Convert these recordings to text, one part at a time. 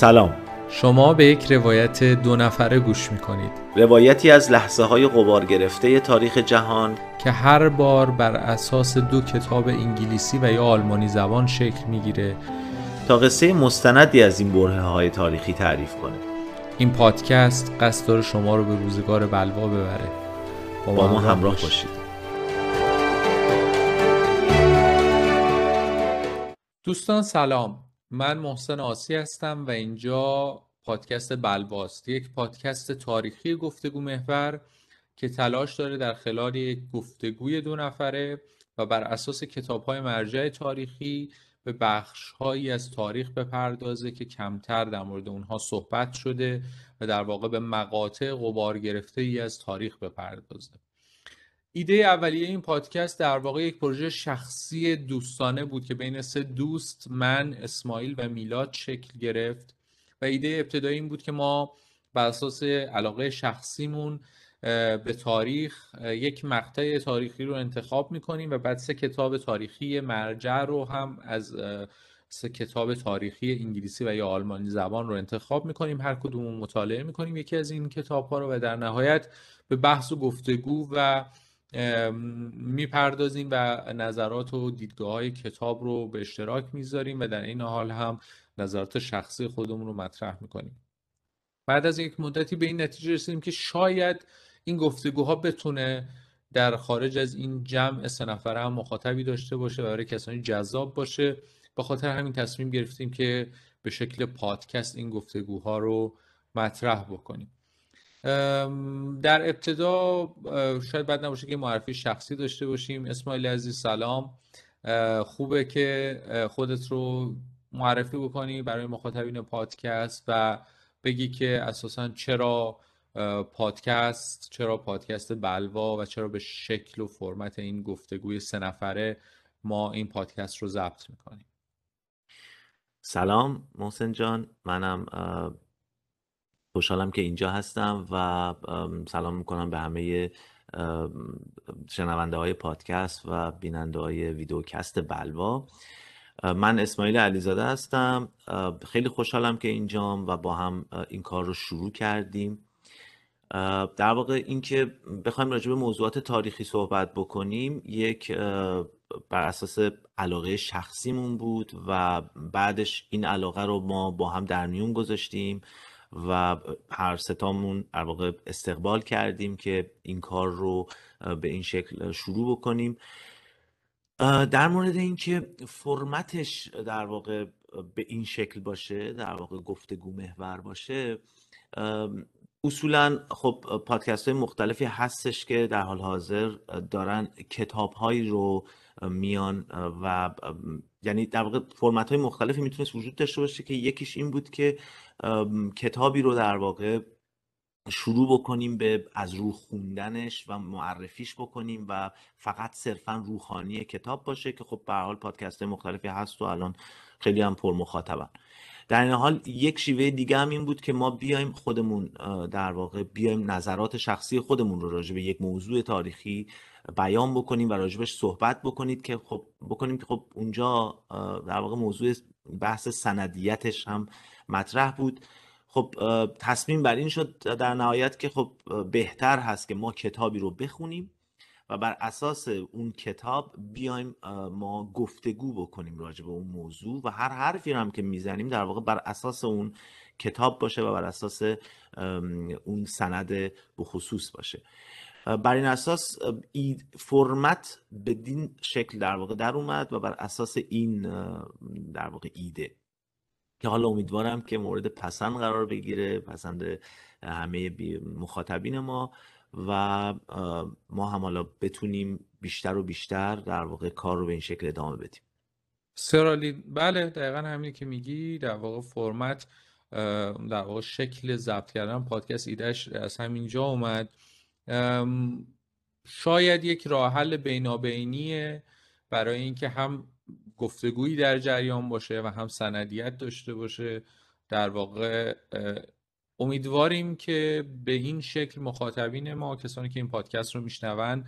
سلام. شما به یک روایت دو نفره گوش می‌کنید. روایتی از لحظه های غبار گرفته تاریخ جهان که هر بار بر اساس دو کتاب انگلیسی و یا آلمانی زبان شکل می‌گیره. تا قصه مستندی از این بره های تاریخی تعریف کنه. این پادکست قصد داره شما رو به روزگار بلوا ببره. با ما همراه باشید. دوستان سلام. من محسن آسی هستم و اینجا پادکست بلواست یک پادکست تاریخی گفتگو محور که تلاش داره در خلال یک گفتگوی دو نفره و بر اساس کتاب های مرجع تاریخی به بخش هایی از تاریخ بپردازه که کمتر در مورد اونها صحبت شده و در واقع به مقاطع غبار گرفته ای از تاریخ بپردازه. ایده اولیه این پادکست در واقع یک پروژه شخصی دوستانه بود که بین سه دوست من اسماعیل و میلاد شکل گرفت و ایده ابتدایی این بود که ما بر اساس علاقه شخصیمون به تاریخ یک مقطع تاریخی رو انتخاب می‌کنیم و بعد سه کتاب تاریخی مرجع رو هم از سه کتاب تاریخی انگلیسی و یا آلمانی زبان رو انتخاب می‌کنیم. هر کدوم مطالعه می‌کنیم. یکی از این کتاب ها رو و در نهایت به بحث و گفتگو و می‌پردازیم و نظرات و دیدگاه های کتاب رو به اشتراک می‌ذاریم و در این حال هم نظرات شخصی خودمون رو مطرح می‌کنیم. بعد از یک مدتی به این نتیجه رسیدیم که شاید این گفتگوها بتونه در خارج از این جمع سه نفره هم مخاطبی داشته باشه و برای کسانی جذاب باشه. به خاطر همین تصمیم گرفتیم که به شکل پادکست این گفتگوها رو مطرح بکنیم. در ابتدا شاید بد نباشه که معرفی شخصی داشته باشیم. اسماعیل عزیز سلام. خوبه که خودت رو معرفی بکنی برای مخاطبین پادکست و بگی که اساسا چرا پادکست چرا پادکست بلوا و چرا به شکل و فرمت این گفتگوی سه نفره ما این پادکست رو ضبط می‌کنیم. سلام محسن جان. منم خوشحالم که اینجا هستم و سلام می‌کنم به همه شنونده های پادکست و بیننده های ویدیوکست بلوا. من اسماعیل علیزاده هستم. خیلی خوشحالم که اینجام و با هم این کار رو شروع کردیم. در واقع اینکه بخوایم راجع به موضوعات تاریخی صحبت بکنیم یک بر اساس علاقه شخصیمون بود و بعدش این علاقه رو ما با هم در میون گذاشتیم. و هر ستامون در واقع استقبال کردیم که این کار رو به این شکل شروع بکنیم. در مورد اینکه فرمتش در واقع به این شکل باشه در واقع گفتگو محور باشه اصولا خب پادکست های مختلفی هستش که در حال حاضر دارن کتاب هایی رو میان و یعنی در واقع فرمت های مختلفی می‌تونست وجود داشته باشه که یکیش این بود که کتابی رو در واقع شروع بکنیم به از روح خوندنش و معرفیش بکنیم و فقط صرفا روحانی کتاب باشه که خب به حال پادکست مختلفی هست و الان خیلی هم پر مخاطبن در این حال یک شیوه دیگه هم این بود که ما بیایم خودمون در واقع بیایم نظرات شخصی خودمون رو راجع به یک موضوع تاریخی بیان بکنیم و راجبش صحبت بکنید که خب بکنیم که خب اونجا در واقع موضوع بحث سندیتش هم مطرح بود. خب تصمیم بر این شد در نهایت که خب بهتر هست که ما کتابی رو بخونیم و بر اساس اون کتاب بیایم ما گفتگو بکنیم راجع به اون موضوع و هر حرفی هم که می‌زنیم در واقع بر اساس اون کتاب باشه و بر اساس اون سند به خصوص باشه. بر این اساس فرمت بدین شکل در واقع در اومد و بر اساس این در واقع ایده. که حالا امیدوارم که مورد پسند قرار بگیره پسند همه مخاطبین ما و ما هم حالا بتونیم بیشتر و بیشتر در واقع کار رو به این شکل ادامه بدیم. سرالی بله دقیقا همینی که میگی. در واقع فرمت در واقع شکل ضبط کردن پادکست ایدهش از همینجا اومد. شاید یک راه حل بینابینیه برای اینکه هم گفتگویی در جریان باشه و هم سندیت داشته باشه. در واقع امیدواریم که به این شکل مخاطبین ما کسانی که این پادکست رو میشنون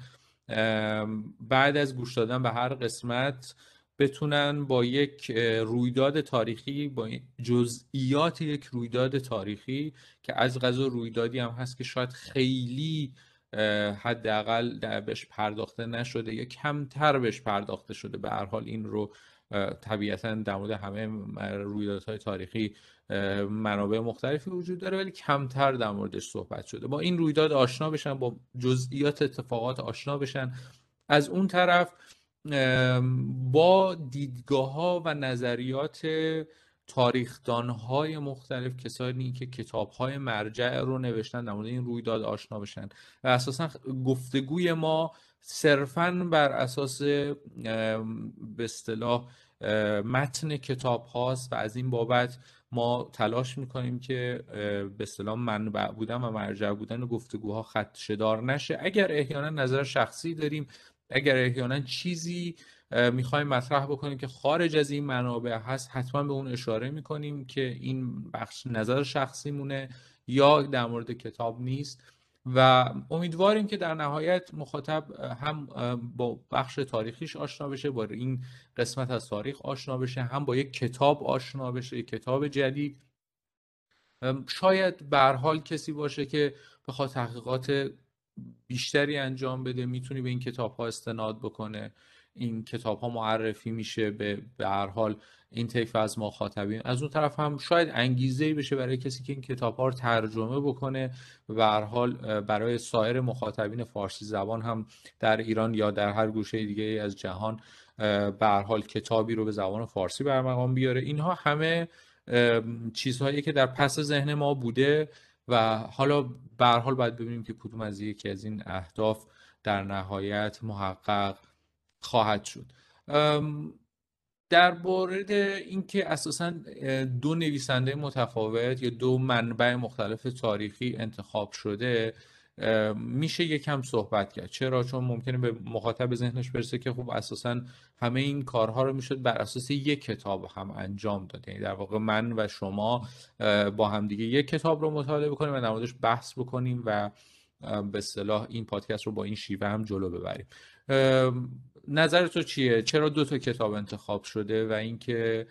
بعد از گوش دادن به هر قسمت بتونن با یک رویداد تاریخی با جزئیات یک رویداد تاریخی که از غذا رویدادی هم هست که شاید خیلی حداقل بهش پرداخته نشده یا کمتر بهش پرداخته شده. به هر حال این رو طبیعتا در مورد همه رویدادهای تاریخی منابع مختلفی وجود داره ولی کمتر در موردش صحبت شده. با این رویداد آشنا بشن با جزئیات اتفاقات آشنا بشن. از اون طرف با دیدگاه ها و نظریات تاریخدان های مختلف کسانی که کتاب های مرجع رو نوشتن در مورد این رویداد آشنا بشن. و اساسا گفتگوی ما صرفا بر اساس به اصطلاح متن کتاب هاست و از این بابت ما تلاش می‌کنیم که به اصطلاح منبع بودن و مرجع بودن گفتگوها خدشدار نشه. اگر احیانا نظر شخصی داریم اگر احیانا چیزی می‌خوایم مطرح بکنیم که خارج از این منابع هست حتما به اون اشاره می‌کنیم که این بخش نظر شخصی مونه یا در مورد کتاب نیست و امیدواریم که در نهایت مخاطب هم با بخش تاریخیش آشنا بشه با این قسمت از تاریخ آشنا بشه هم با یک کتاب آشنا بشه یک کتاب جدید. شاید به حال کسی باشه که بخواد تحقیقات بیشتری انجام بده می‌تونی به این کتاب ها استناد بکنه. این کتاب ها معرفی میشه به به هر حال این طیف از مخاطبین از اون طرف هم شاید انگیزه بشه برای کسی که این کتاب ها رو ترجمه بکنه و به هر حال برای سایر مخاطبین فارسی زبان هم در ایران یا در هر گوشه دیگه از جهان به هر حال کتابی رو به زبان فارسی برمقام بیاره. اینها همه چیزهایی که در پس ذهن ما بوده و حالا به حال باید ببینیم که کدوم از یکی از این اهداف در نهایت محقق خواهد شد. در مورد اینکه اساسا دو نویسنده متفاوت یا دو منبع مختلف تاریخی انتخاب شده میشه یکم صحبت کرد. چرا؟ چون ممکنه به مخاطب ذهنش برسه که خب اساسا همه این کارها رو می‌شد بر اساس یک کتاب هم انجام داد. یعنی در واقع من و شما با همدیگه یک کتاب رو مطالعه بکنیم و در بحث بکنیم و به صلاح این پادکست رو با این شیوه هم جلو ببریم. نظر تو چیه؟ چرا دو تا کتاب انتخاب شده و اینکه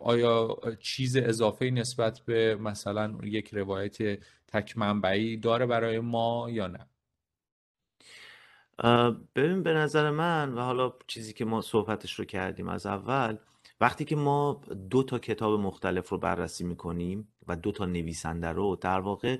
آیا چیز اضافه نسبت به مثلا یک روایت تک منبعی داره برای ما یا نه؟ ببین به نظر من و حالا چیزی که ما صحبتش رو کردیم از اول وقتی که ما دو تا کتاب مختلف رو بررسی می‌کنیم و دو تا نویسنده رو در واقع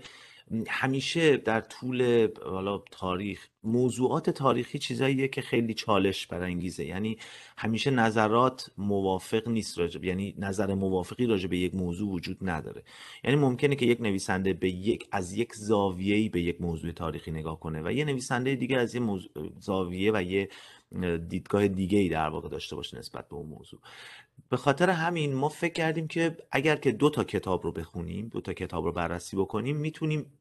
همیشه در طول حالا تاریخ موضوعات تاریخی چیزاییه که خیلی چالش برانگیزه. یعنی همیشه نظرات موافق نیست راجب یعنی نظر موافقی راجع به یک موضوع وجود نداره. یعنی ممکنه که یک نویسنده به یک از یک زاویه‌ای به یک موضوع تاریخی نگاه کنه و یه نویسنده دیگه از یه زاویه و یه دیدگاه دیگه ای در واقع داشته باشه نسبت به اون موضوع. به خاطر همین ما فکر کردیم که اگر که دو تا کتاب رو بخونیم دو تا کتاب رو بررسی بکنیم می‌تونیم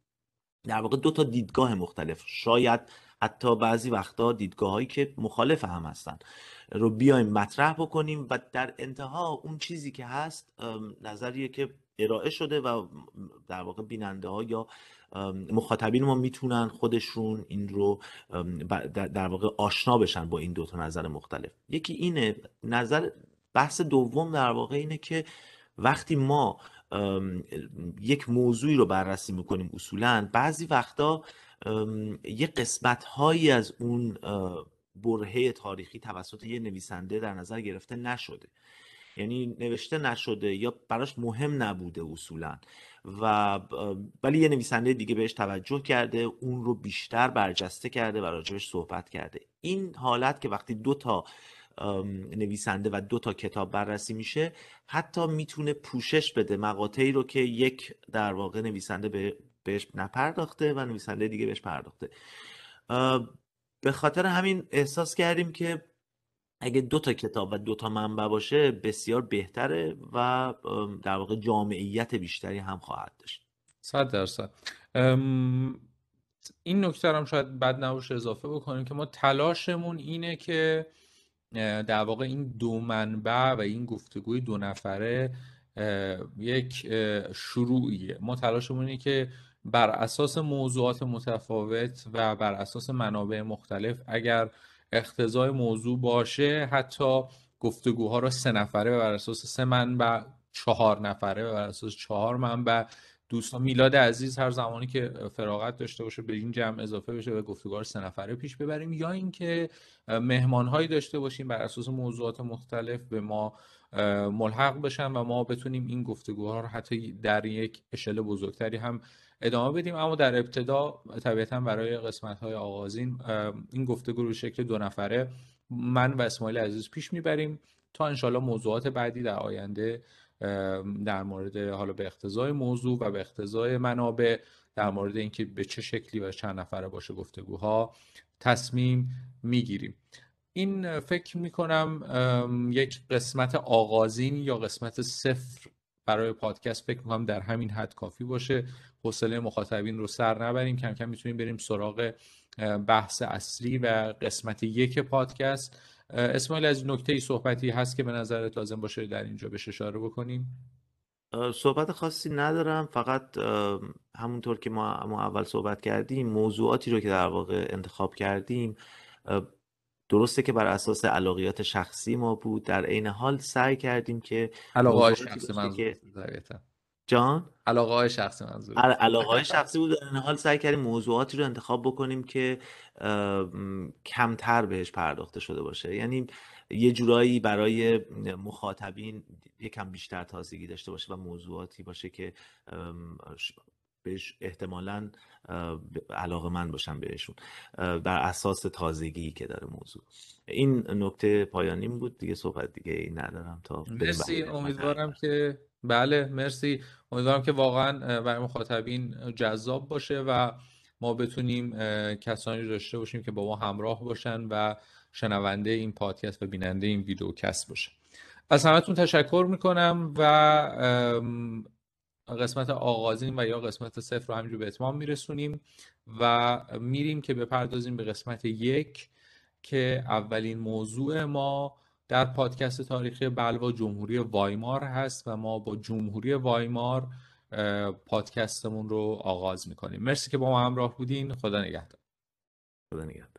در واقع دو تا دیدگاه مختلف شاید حتی بعضی وقتا دیدگاه هایی که مخالف هم هستن رو بیایم مطرح بکنیم و در انتها اون چیزی که هست نظریه که ارائه شده و در واقع بیننده ها یا مخاطبین ما می‌تونن خودشون این رو در واقع آشنا بشن با این دو تا نظر مختلف. یکی اینه نظر بحث دوم در واقع اینه که وقتی ما یک موضوعی رو بررسی می‌کنیم اصولا بعضی وقتا یه قسمت هایی از اون برهه تاریخی توسط یه نویسنده در نظر گرفته نشده. یعنی نوشته نشده یا براش مهم نبوده اصولا. و ولی یه نویسنده دیگه بهش توجه کرده اون رو بیشتر برجسته کرده و راجبش صحبت کرده. این حالت که وقتی دو تا نویسنده و دو تا کتاب بررسی میشه حتی می‌تونه پوشش بده مقاطعی رو که یک در واقع نویسنده بهش نپرداخته و نویسنده دیگه بهش پرداخته. به خاطر همین احساس کردیم که اگه دو تا کتاب و دو تا منبع باشه بسیار بهتره و در واقع جامعیت بیشتری هم خواهد داشت. صد درصد. این نکته هم شاید بد نباشه اضافه بکنیم که ما تلاشمون اینه که در واقع این دو منبع و این گفتگوی دو نفره یک شروعیه. ما تلاشمون اینه که بر اساس موضوعات متفاوت و بر اساس منابع مختلف اگر اختزای موضوع باشه حتی گفتگوها رو سه نفره بر اساس سه منبع چهار نفره بر اساس چهار منبع دوستان میلاد عزیز هر زمانی که فراغت داشته باشه به این جمع اضافه بشه و گفتگوها سه نفره پیش ببریم. یا اینکه مهمان هایی داشته باشیم بر اساس موضوعات مختلف به ما ملحق بشن و ما بتونیم این گفتگوها رو حتی در یک اشل بزرگتری هم ادامه بدیم. اما در ابتدا طبیعتا برای قسمت های آغازین این گفتگو رو شکل دو نفره من و اسماعیل عزیز پیش می‌بریم تا انشالله موضوعات بعدی در آینده در مورد حالا به اختزای موضوع و به اختزای منابع در مورد اینکه به چه شکلی و چند نفره باشه گفتگوها تصمیم می‌گیریم. این فکر می‌کنم یک قسمت آغازین یا قسمت صفر برای پادکست فکر می‌کنم در همین حد کافی باشه. حوصله مخاطبین رو سر نبریم. کم کم می‌تونیم بریم سراغ بحث اصلی و قسمت یک پادکست. اسماعیل از نکته ای صحبتی هست که به نظرت لازم باشه در اینجا بهش اشاره بکنیم؟ صحبت خاصی ندارم. فقط همونطور که ما, ما اول صحبت کردیم موضوعاتی رو که در واقع انتخاب کردیم. درسته که بر اساس علاقیات شخصی ما بود. در عین حال سعی کردیم که علاقه شخصی منظور جان؟ علاقه های شخصی منظور علاقه های شخصی بود. در حال سعی کردیم موضوعاتی رو انتخاب بکنیم که کمتر بهش پرداخته شده باشه. یعنی یه جورایی برای مخاطبین یکم بیشتر تازگی داشته باشه و موضوعاتی باشه که بهش احتمالا علاقه من باشم بهشون. بر اساس تازگی که داره موضوع. این نکته پایانیم بود دیگه صحبت دیگه ای ندارم تا مرسی. امیدوارم که بله مرسی. امیدوارم که واقعا برای مخاطبین جذاب باشه و ما بتونیم کسانی داشته باشیم که با ما همراه باشن و شنونده این پادکست و بیننده این ویدیو کست باشه از همتون تشکر می‌کنم و قسمت آغازین و یا قسمت صفر رو همینجور به اتمام میرسونیم و میریم که بپردازیم به قسمت یک که اولین موضوع ما در پادکست تاریخی بلوا جمهوری وایمار هست و ما با جمهوری وایمار پادکستمون رو آغاز می‌کنیم. مرسی که با ما همراه بودین. خدا نگهدار. خدا نگهدار.